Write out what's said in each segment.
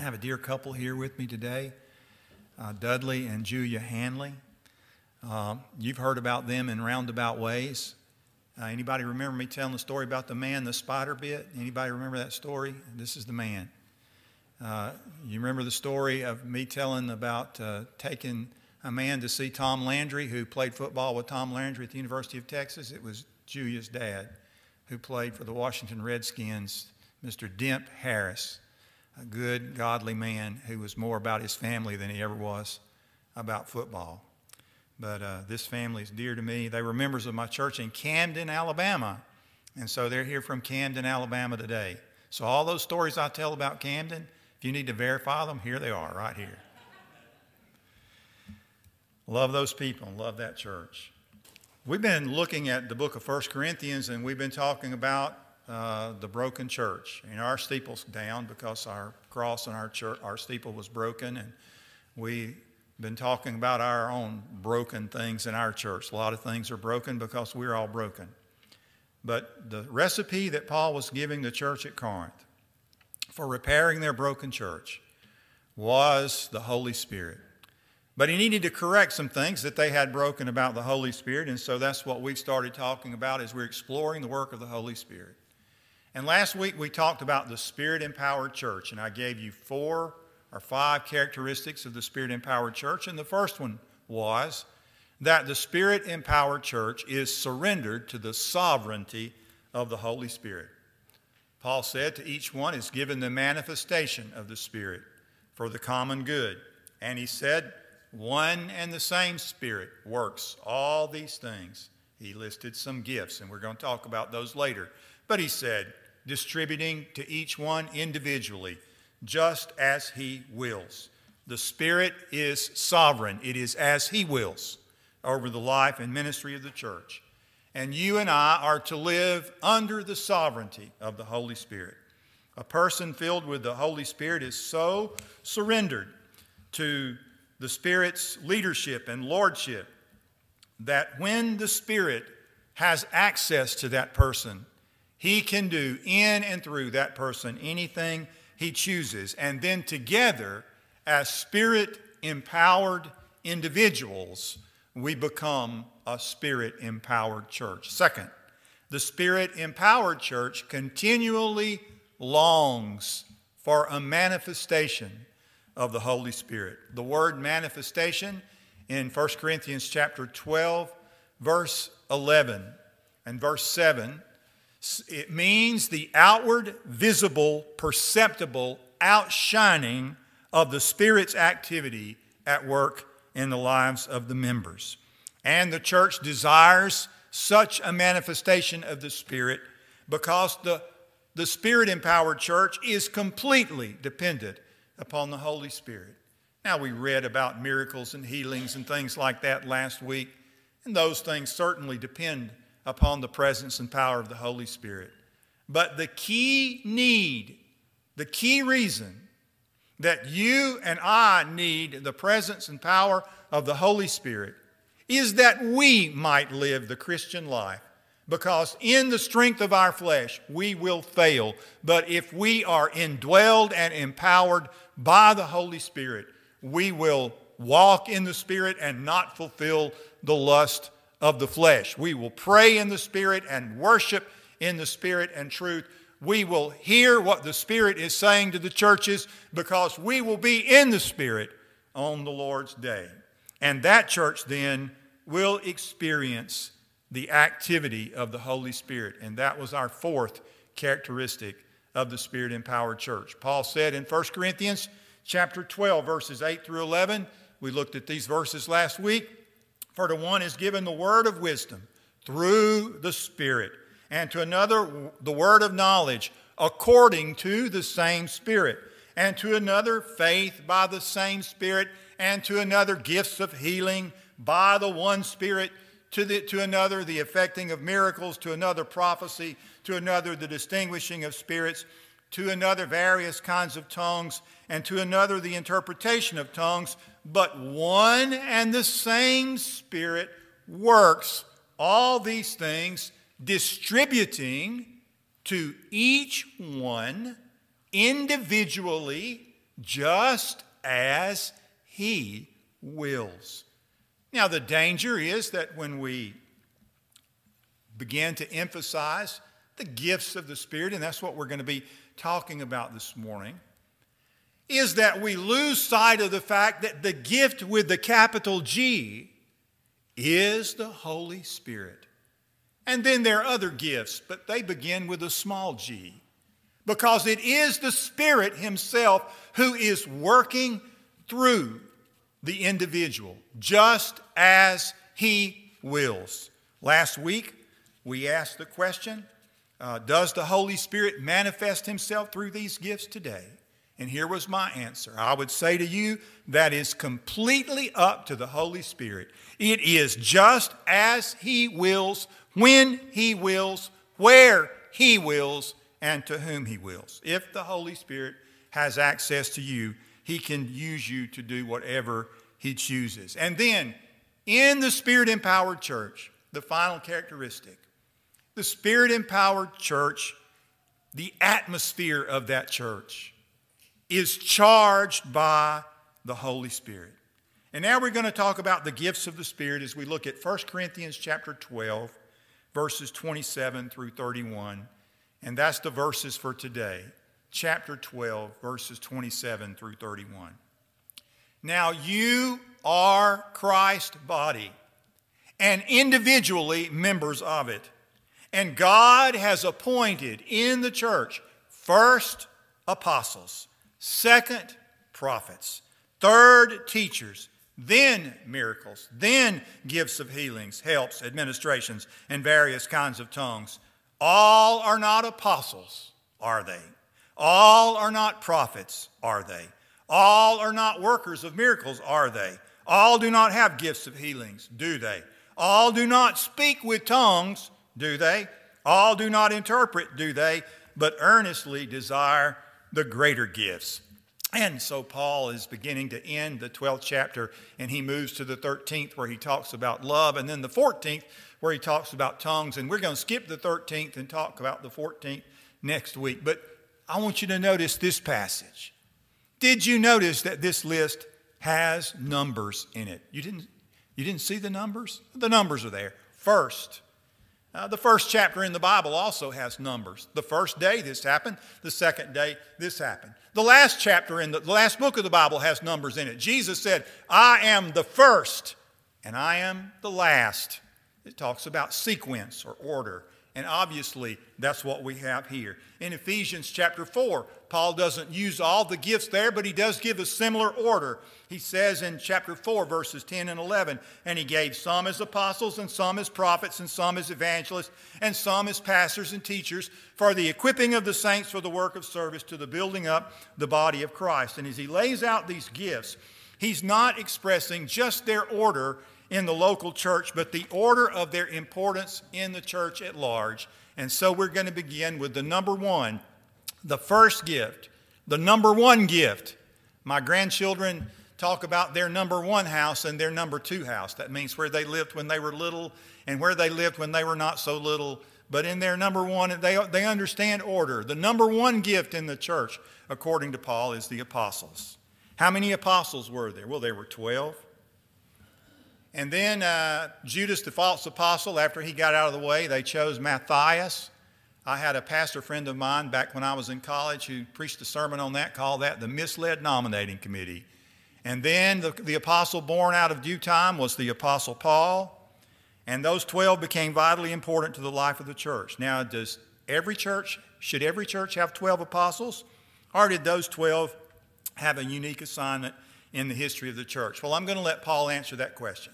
I have a dear couple here with me today, uh, Dudley and Julia Hanley. Uh, you've heard about them in roundabout ways. Uh, anybody remember me telling the story about the man the spider bit? Anybody remember that story? This is the man. Uh, you remember the story of me telling about uh, taking a man to see Tom Landry, who played football with Tom Landry at the University of Texas? It was Julia's dad, who played for the Washington Redskins, Mr. Demp Harris a good, godly man who was more about his family than he ever was about football. But uh, this family is dear to me. They were members of my church in Camden, Alabama. And so they're here from Camden, Alabama today. So all those stories I tell about Camden, if you need to verify them, here they are, right here. love those people, and love that church. We've been looking at the book of First Corinthians, and we've been talking about uh, the broken church. And our steeple's down because our cross and our church, our steeple was broken, and we've been talking about our own broken things in our church. A lot of things are broken because we're all broken. But the recipe that Paul was giving the church at Corinth for repairing their broken church was the Holy Spirit. But he needed to correct some things that they had broken about the Holy Spirit, and so that's what we've started talking about as we're exploring the work of the Holy Spirit. And last week we talked about the Spirit empowered church, and I gave you four or five characteristics of the Spirit empowered church. And the first one was that the Spirit empowered church is surrendered to the sovereignty of the Holy Spirit. Paul said, To each one is given the manifestation of the Spirit for the common good. And he said, One and the same Spirit works all these things. He listed some gifts, and we're going to talk about those later. But he said, distributing to each one individually, just as he wills. The Spirit is sovereign, it is as he wills over the life and ministry of the church. And you and I are to live under the sovereignty of the Holy Spirit. A person filled with the Holy Spirit is so surrendered to the Spirit's leadership and lordship that when the Spirit has access to that person, he can do in and through that person anything he chooses. And then together, as spirit empowered individuals, we become a spirit empowered church. Second, the spirit empowered church continually longs for a manifestation of the Holy Spirit. The word manifestation in 1 Corinthians chapter 12 verse 11 and verse 7 it means the outward, visible, perceptible outshining of the Spirit's activity at work in the lives of the members. And the church desires such a manifestation of the Spirit because the, the Spirit empowered church is completely dependent upon the Holy Spirit. Now, we read about miracles and healings and things like that last week, and those things certainly depend upon the presence and power of the Holy Spirit. But the key need, the key reason that you and I need the presence and power of the Holy Spirit is that we might live the Christian life. Because in the strength of our flesh, we will fail. But if we are indwelled and empowered by the Holy Spirit, we will walk in the Spirit and not fulfill the lust of the flesh. We will pray in the Spirit and worship in the Spirit and truth. We will hear what the Spirit is saying to the churches because we will be in the Spirit on the Lord's day. And that church then will experience the activity of the Holy Spirit. And that was our fourth characteristic of the Spirit empowered church. Paul said in 1 Corinthians chapter 12 verses 8 through 11, we looked at these verses last week. For to one is given the word of wisdom through the Spirit, and to another the word of knowledge according to the same Spirit, and to another faith by the same Spirit, and to another gifts of healing by the one Spirit, to, the, to another the effecting of miracles, to another prophecy, to another the distinguishing of spirits, to another various kinds of tongues, and to another the interpretation of tongues but one and the same Spirit works all these things, distributing to each one individually just as He wills. Now, the danger is that when we begin to emphasize the gifts of the Spirit, and that's what we're going to be talking about this morning, is that we lose sight of the fact that the gift with the capital G is the Holy Spirit. And then there are other gifts, but they begin with a small g because it is the Spirit Himself who is working through the individual just as He wills. Last week, we asked the question uh, Does the Holy Spirit manifest Himself through these gifts today? And here was my answer. I would say to you, that is completely up to the Holy Spirit. It is just as He wills, when He wills, where He wills, and to whom He wills. If the Holy Spirit has access to you, He can use you to do whatever He chooses. And then, in the Spirit empowered church, the final characteristic the Spirit empowered church, the atmosphere of that church is charged by the Holy Spirit. And now we're going to talk about the gifts of the Spirit as we look at 1 Corinthians chapter 12, verses 27 through 31. And that's the verses for today, chapter 12, verses 27 through 31. Now you are Christ's body, and individually members of it. And God has appointed in the church first apostles Second, prophets. Third, teachers. Then, miracles. Then, gifts of healings, helps, administrations, and various kinds of tongues. All are not apostles, are they? All are not prophets, are they? All are not workers of miracles, are they? All do not have gifts of healings, do they? All do not speak with tongues, do they? All do not interpret, do they? But earnestly desire the greater gifts. And so Paul is beginning to end the 12th chapter, and he moves to the 13th where he talks about love, and then the 14th where he talks about tongues. And we're going to skip the 13th and talk about the 14th next week. But I want you to notice this passage. Did you notice that this list has numbers in it? You didn't, you didn't see the numbers? The numbers are there. First, uh, the first chapter in the Bible also has numbers. The first day this happened, the second day this happened. The last chapter in the, the last book of the Bible has numbers in it. Jesus said, I am the first and I am the last. It talks about sequence or order. And obviously, that's what we have here. In Ephesians chapter 4, Paul doesn't use all the gifts there, but he does give a similar order. He says in chapter 4, verses 10 and 11, and he gave some as apostles, and some as prophets, and some as evangelists, and some as pastors and teachers for the equipping of the saints for the work of service to the building up the body of Christ. And as he lays out these gifts, he's not expressing just their order in the local church, but the order of their importance in the church at large. And so we're going to begin with the number one, the first gift, the number one gift. My grandchildren talk about their number one house and their number two house. That means where they lived when they were little and where they lived when they were not so little. But in their number one, they, they understand order. The number one gift in the church, according to Paul, is the apostles. How many apostles were there? Well, there were 12. And then uh, Judas, the false apostle, after he got out of the way, they chose Matthias. I had a pastor friend of mine back when I was in college who preached a sermon on that, called that the misled nominating committee. And then the, the apostle born out of due time was the apostle Paul. And those 12 became vitally important to the life of the church. Now, does every church, should every church have 12 apostles? Or did those 12 have a unique assignment in the history of the church? Well, I'm going to let Paul answer that question.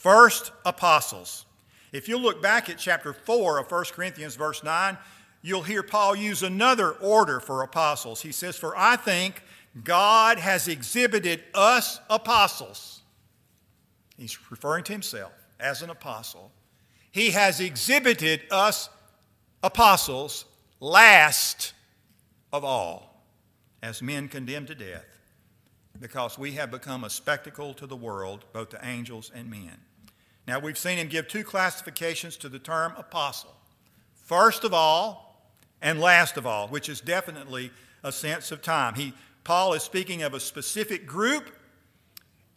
First, apostles. If you look back at chapter 4 of 1 Corinthians, verse 9, you'll hear Paul use another order for apostles. He says, For I think God has exhibited us apostles. He's referring to himself as an apostle. He has exhibited us apostles last of all as men condemned to death because we have become a spectacle to the world, both to angels and men. Now, we've seen him give two classifications to the term apostle first of all and last of all, which is definitely a sense of time. He Paul is speaking of a specific group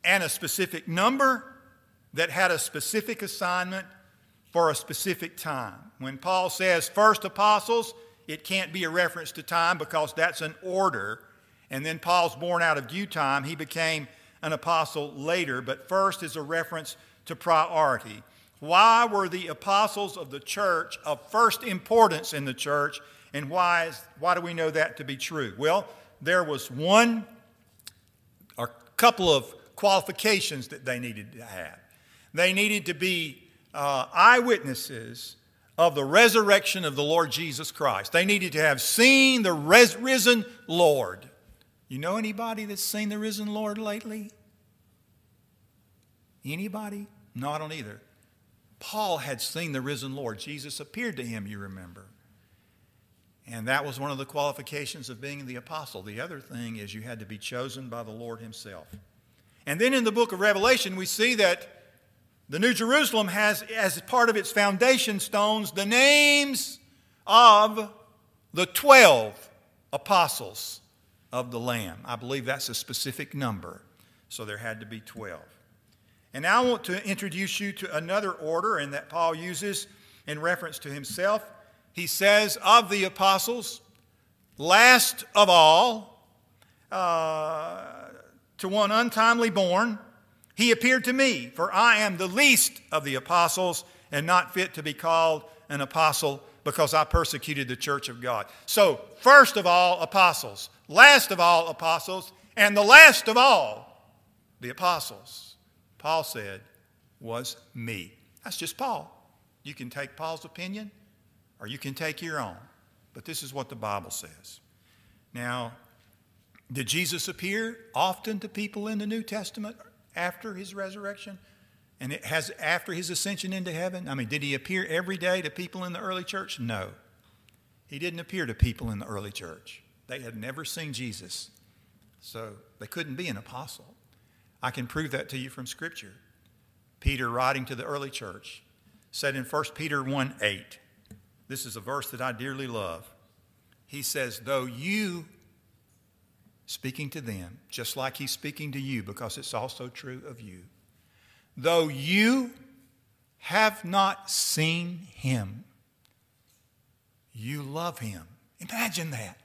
and a specific number that had a specific assignment for a specific time. When Paul says first apostles, it can't be a reference to time because that's an order. And then Paul's born out of due time. He became an apostle later, but first is a reference to priority. Why were the apostles of the church of first importance in the church, and why, is, why do we know that to be true? Well, there was one or couple of qualifications that they needed to have. They needed to be uh, eyewitnesses of the resurrection of the Lord Jesus Christ. They needed to have seen the res- risen Lord. You know anybody that's seen the risen Lord lately? Anybody? No, I don't either. Paul had seen the risen Lord. Jesus appeared to him, you remember. And that was one of the qualifications of being the apostle. The other thing is you had to be chosen by the Lord himself. And then in the book of Revelation, we see that the New Jerusalem has, as part of its foundation stones, the names of the 12 apostles of the Lamb. I believe that's a specific number, so there had to be 12. And now I want to introduce you to another order, and that Paul uses in reference to himself. He says, Of the apostles, last of all, uh, to one untimely born, he appeared to me, for I am the least of the apostles and not fit to be called an apostle because I persecuted the church of God. So, first of all, apostles, last of all, apostles, and the last of all, the apostles, Paul said, was me. That's just Paul. You can take Paul's opinion or you can take your own, but this is what the Bible says. Now, did Jesus appear often to people in the New Testament? after his resurrection? And it has after his ascension into heaven? I mean, did he appear every day to people in the early church? No. He didn't appear to people in the early church. They had never seen Jesus. So they couldn't be an apostle. I can prove that to you from Scripture. Peter, writing to the early church, said in 1 Peter 1 8, this is a verse that I dearly love. He says, Though you speaking to them, just like he's speaking to you, because it's also true of you. Though you have not seen him, you love him. Imagine that.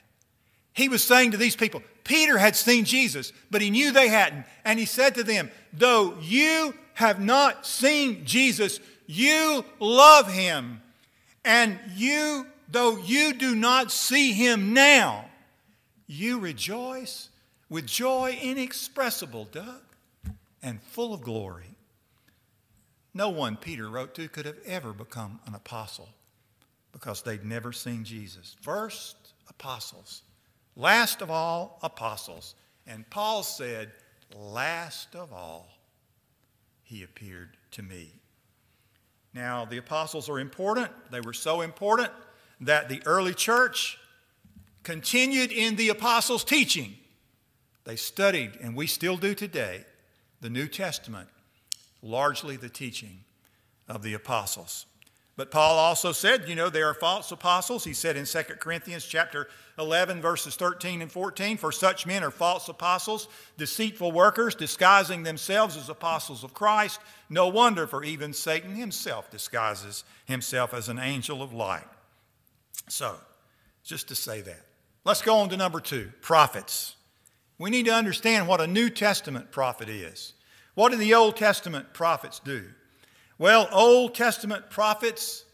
He was saying to these people, Peter had seen Jesus, but he knew they hadn't. And he said to them, Though you have not seen Jesus, you love him. And you, though you do not see him now, you rejoice with joy inexpressible, Doug, and full of glory. No one Peter wrote to could have ever become an apostle because they'd never seen Jesus. First, apostles. Last of all, apostles. And Paul said, Last of all, he appeared to me. Now, the apostles are important. They were so important that the early church continued in the apostles' teaching. They studied, and we still do today, the New Testament, largely the teaching of the apostles. But Paul also said, you know, there are false apostles. He said in 2 Corinthians chapter 11 verses 13 and 14, for such men are false apostles, deceitful workers, disguising themselves as apostles of Christ. No wonder for even Satan himself disguises himself as an angel of light. So, just to say that. Let's go on to number two prophets. We need to understand what a New Testament prophet is. What did the Old Testament prophets do? Well, Old Testament prophets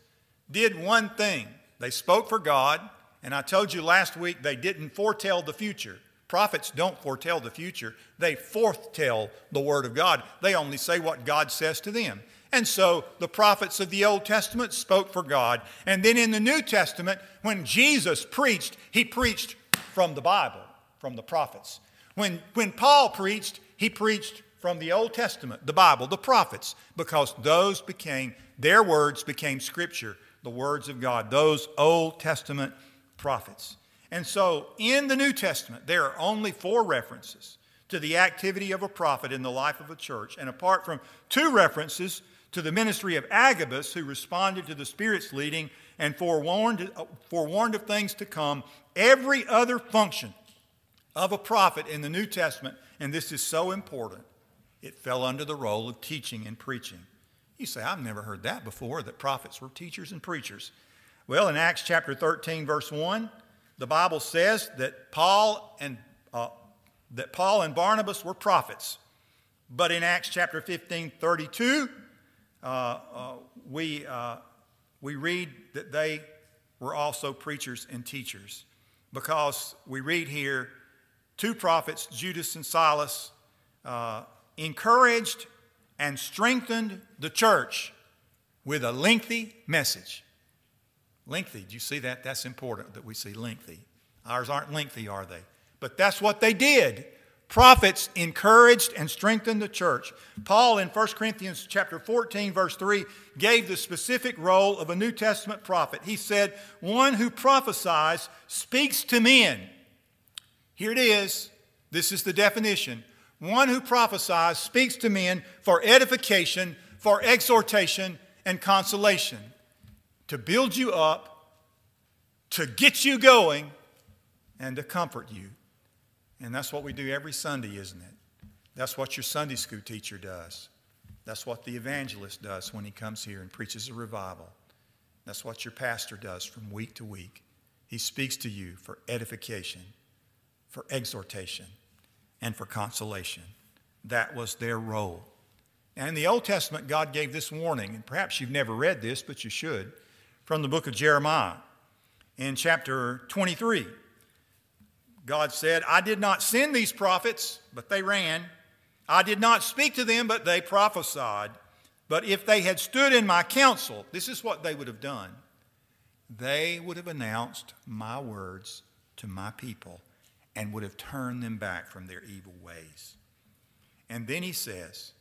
did one thing they spoke for God, and I told you last week they didn't foretell the future. Prophets don't foretell the future, they foretell the Word of God. They only say what God says to them. And so the prophets of the Old Testament spoke for God. And then in the New Testament, when Jesus preached, he preached from the Bible, from the prophets. When, when Paul preached, he preached from the Old Testament, the Bible, the prophets, because those became, their words became scripture, the words of God, those Old Testament prophets. And so in the New Testament, there are only four references to the activity of a prophet in the life of a church. And apart from two references to the ministry of Agabus, who responded to the Spirit's leading and forewarned, forewarned of things to come, every other function of a prophet in the New Testament, and this is so important, it fell under the role of teaching and preaching. You say, I've never heard that before, that prophets were teachers and preachers. Well, in Acts chapter 13, verse 1, the Bible says that Paul and, uh, that Paul and Barnabas were prophets. But in Acts chapter 15, 32, uh, uh, we, uh, we read that they were also preachers and teachers because we read here two prophets, Judas and Silas, uh, encouraged and strengthened the church with a lengthy message. Lengthy, do you see that? That's important that we see lengthy. Ours aren't lengthy, are they? But that's what they did. Prophets encouraged and strengthened the church. Paul in 1 Corinthians chapter 14 verse 3 gave the specific role of a New Testament prophet. He said, "One who prophesies speaks to men." Here it is. This is the definition. One who prophesies speaks to men for edification, for exhortation, and consolation, to build you up, to get you going, and to comfort you. And that's what we do every Sunday, isn't it? That's what your Sunday school teacher does. That's what the evangelist does when he comes here and preaches a revival. That's what your pastor does from week to week. He speaks to you for edification, for exhortation, and for consolation. That was their role. Now, in the Old Testament, God gave this warning, and perhaps you've never read this, but you should, from the book of Jeremiah. In chapter 23, God said, I did not send these prophets, but they ran. I did not speak to them, but they prophesied. But if they had stood in my counsel, this is what they would have done. They would have announced my words to my people and would have turned them back from their evil ways. And then he says,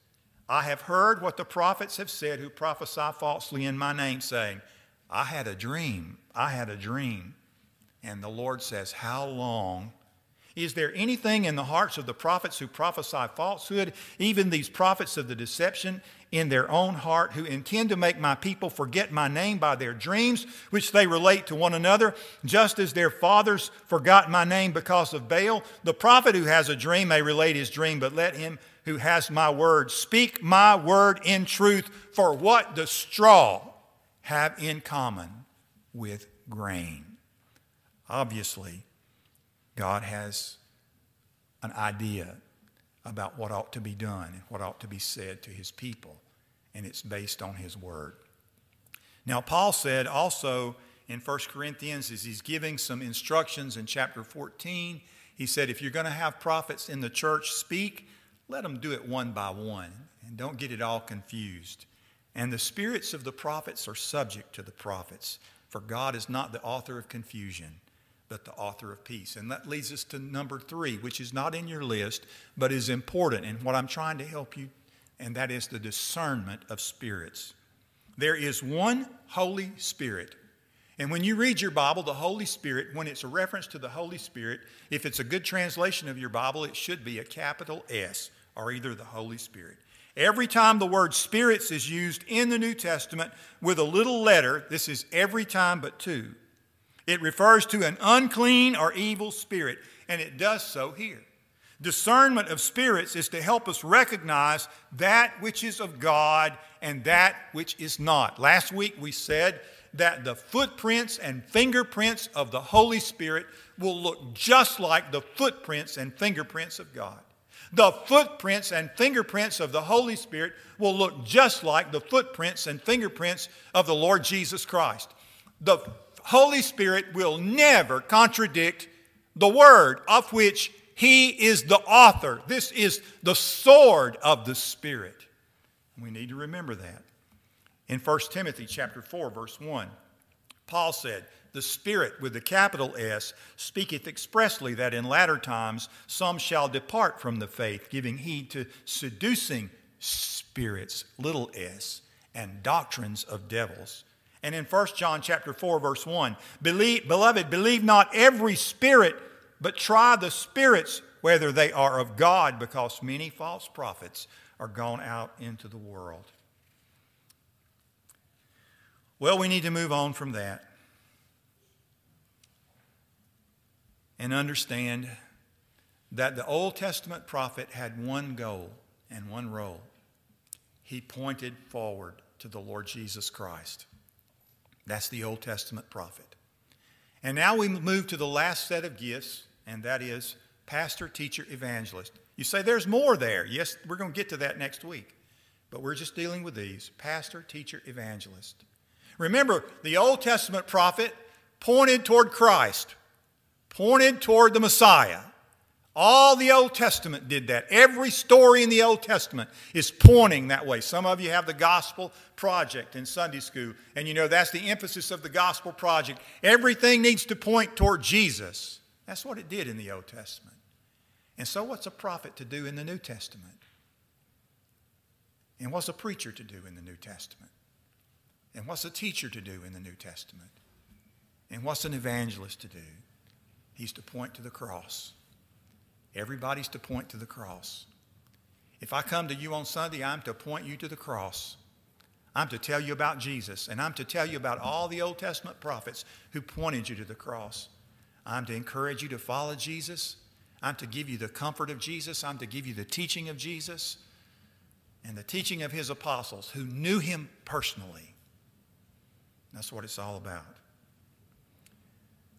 I have heard what the prophets have said who prophesy falsely in my name, saying, I had a dream. I had a dream. And the Lord says, How long? Is there anything in the hearts of the prophets who prophesy falsehood, even these prophets of the deception, in their own heart, who intend to make my people forget my name by their dreams, which they relate to one another, just as their fathers forgot my name because of Baal? The prophet who has a dream may relate his dream, but let him who has my word speak my word in truth, for what does straw have in common with grain? Obviously, God has an idea about what ought to be done and what ought to be said to his people, and it's based on his word. Now, Paul said also in 1 Corinthians, as he's giving some instructions in chapter 14, he said, if you're going to have prophets in the church speak, let them do it one by one and don't get it all confused. And the spirits of the prophets are subject to the prophets, for God is not the author of confusion but the author of peace. And that leads us to number three, which is not in your list, but is important and what I'm trying to help you, and that is the discernment of spirits. There is one Holy Spirit. And when you read your Bible, the Holy Spirit, when it's a reference to the Holy Spirit, if it's a good translation of your Bible, it should be a capital S or either the Holy Spirit. Every time the word spirits is used in the New Testament with a little letter, this is every time but two, it refers to an unclean or evil spirit, and it does so here. Discernment of spirits is to help us recognize that which is of God and that which is not. Last week we said that the footprints and fingerprints of the Holy Spirit will look just like the footprints and fingerprints of God. The footprints and fingerprints of the Holy Spirit will look just like the footprints and fingerprints of the Lord Jesus Christ. The Holy Spirit will never contradict the Word of which He is the author. This is the sword of the Spirit. We need to remember that. In 1 Timothy chapter 4, verse 1, Paul said, The Spirit with the capital S speaketh expressly that in latter times some shall depart from the faith, giving heed to seducing spirits, little s, and doctrines of devils and in 1 John chapter 4 verse 1, believe, beloved, believe not every spirit, but try the spirits whether they are of God, because many false prophets are gone out into the world. Well, we need to move on from that and understand that the Old Testament prophet had one goal and one role. He pointed forward to the Lord Jesus Christ. That's the Old Testament prophet. And now we move to the last set of gifts, and that is pastor, teacher, evangelist. You say there's more there. Yes, we're going to get to that next week. But we're just dealing with these pastor, teacher, evangelist. Remember, the Old Testament prophet pointed toward Christ, pointed toward the Messiah. All the Old Testament did that. Every story in the Old Testament is pointing that way. Some of you have the Gospel Project in Sunday school, and you know that's the emphasis of the Gospel Project. Everything needs to point toward Jesus. That's what it did in the Old Testament. And so, what's a prophet to do in the New Testament? And what's a preacher to do in the New Testament? And what's a teacher to do in the New Testament? And what's an evangelist to do? He's to point to the cross. Everybody's to point to the cross. If I come to you on Sunday, I'm to point you to the cross. I'm to tell you about Jesus, and I'm to tell you about all the Old Testament prophets who pointed you to the cross. I'm to encourage you to follow Jesus. I'm to give you the comfort of Jesus. I'm to give you the teaching of Jesus and the teaching of his apostles who knew him personally. That's what it's all about.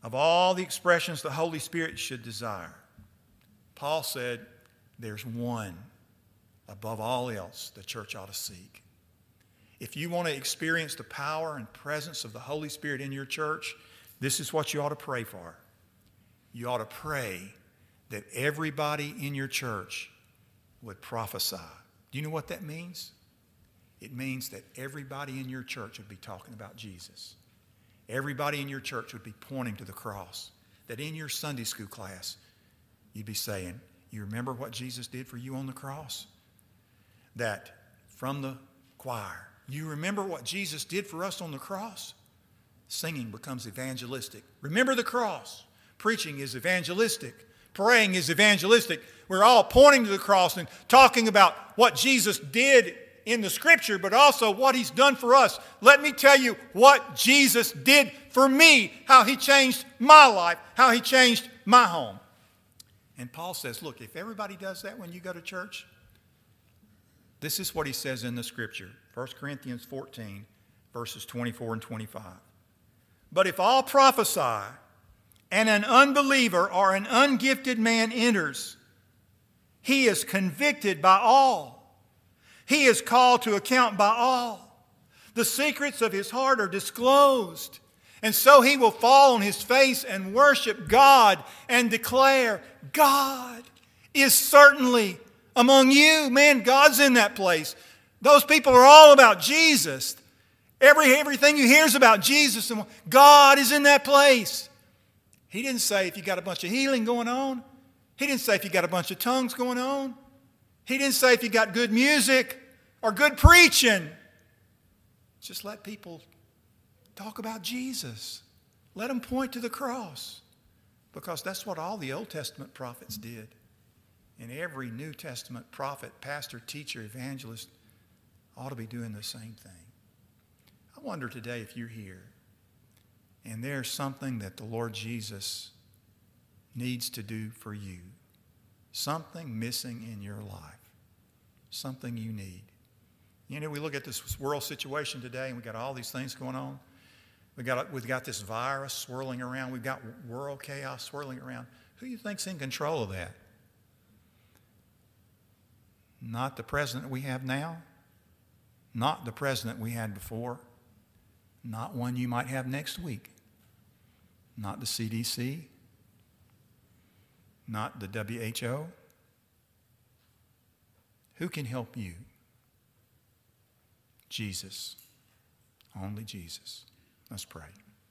Of all the expressions the Holy Spirit should desire, Paul said there's one above all else the church ought to seek. If you want to experience the power and presence of the Holy Spirit in your church, this is what you ought to pray for. You ought to pray that everybody in your church would prophesy. Do you know what that means? It means that everybody in your church would be talking about Jesus. Everybody in your church would be pointing to the cross. That in your Sunday school class, you'd be saying, You remember what Jesus did for you on the cross? That from the choir, you remember what Jesus did for us on the cross? Singing becomes evangelistic. Remember the cross. Preaching is evangelistic. Praying is evangelistic. We're all pointing to the cross and talking about what Jesus did in the scripture, but also what he's done for us. Let me tell you what Jesus did for me, how he changed my life, how he changed my home. And Paul says, look, if everybody does that when you go to church, this is what he says in the scripture 1 Corinthians 14, verses 24 and 25. But if all prophesy, and an unbeliever or an ungifted man enters, he is convicted by all. He is called to account by all. The secrets of his heart are disclosed. And so he will fall on his face and worship God and declare, God is certainly among you. Man, God's in that place. Those people are all about Jesus. Every, everything you hear is about Jesus, and God is in that place. He didn't say if you got a bunch of healing going on. He didn't say if you got a bunch of tongues going on. He didn't say if you got good music or good preaching. Just let people Talk about Jesus. Let them point to the cross because that's what all the Old Testament prophets did. And every New Testament prophet, pastor, teacher, evangelist ought to be doing the same thing. I wonder today if you're here and there's something that the Lord Jesus needs to do for you, something missing in your life, something you need. You know, we look at this world situation today and we got all these things going on. We got, we've got this virus swirling around. We've got world chaos swirling around. Who do you think's in control of that? Not the president we have now, not the president we had before, not one you might have next week, not the CDC, not the WHO. Who can help you? Jesus. Only Jesus. Let's pray.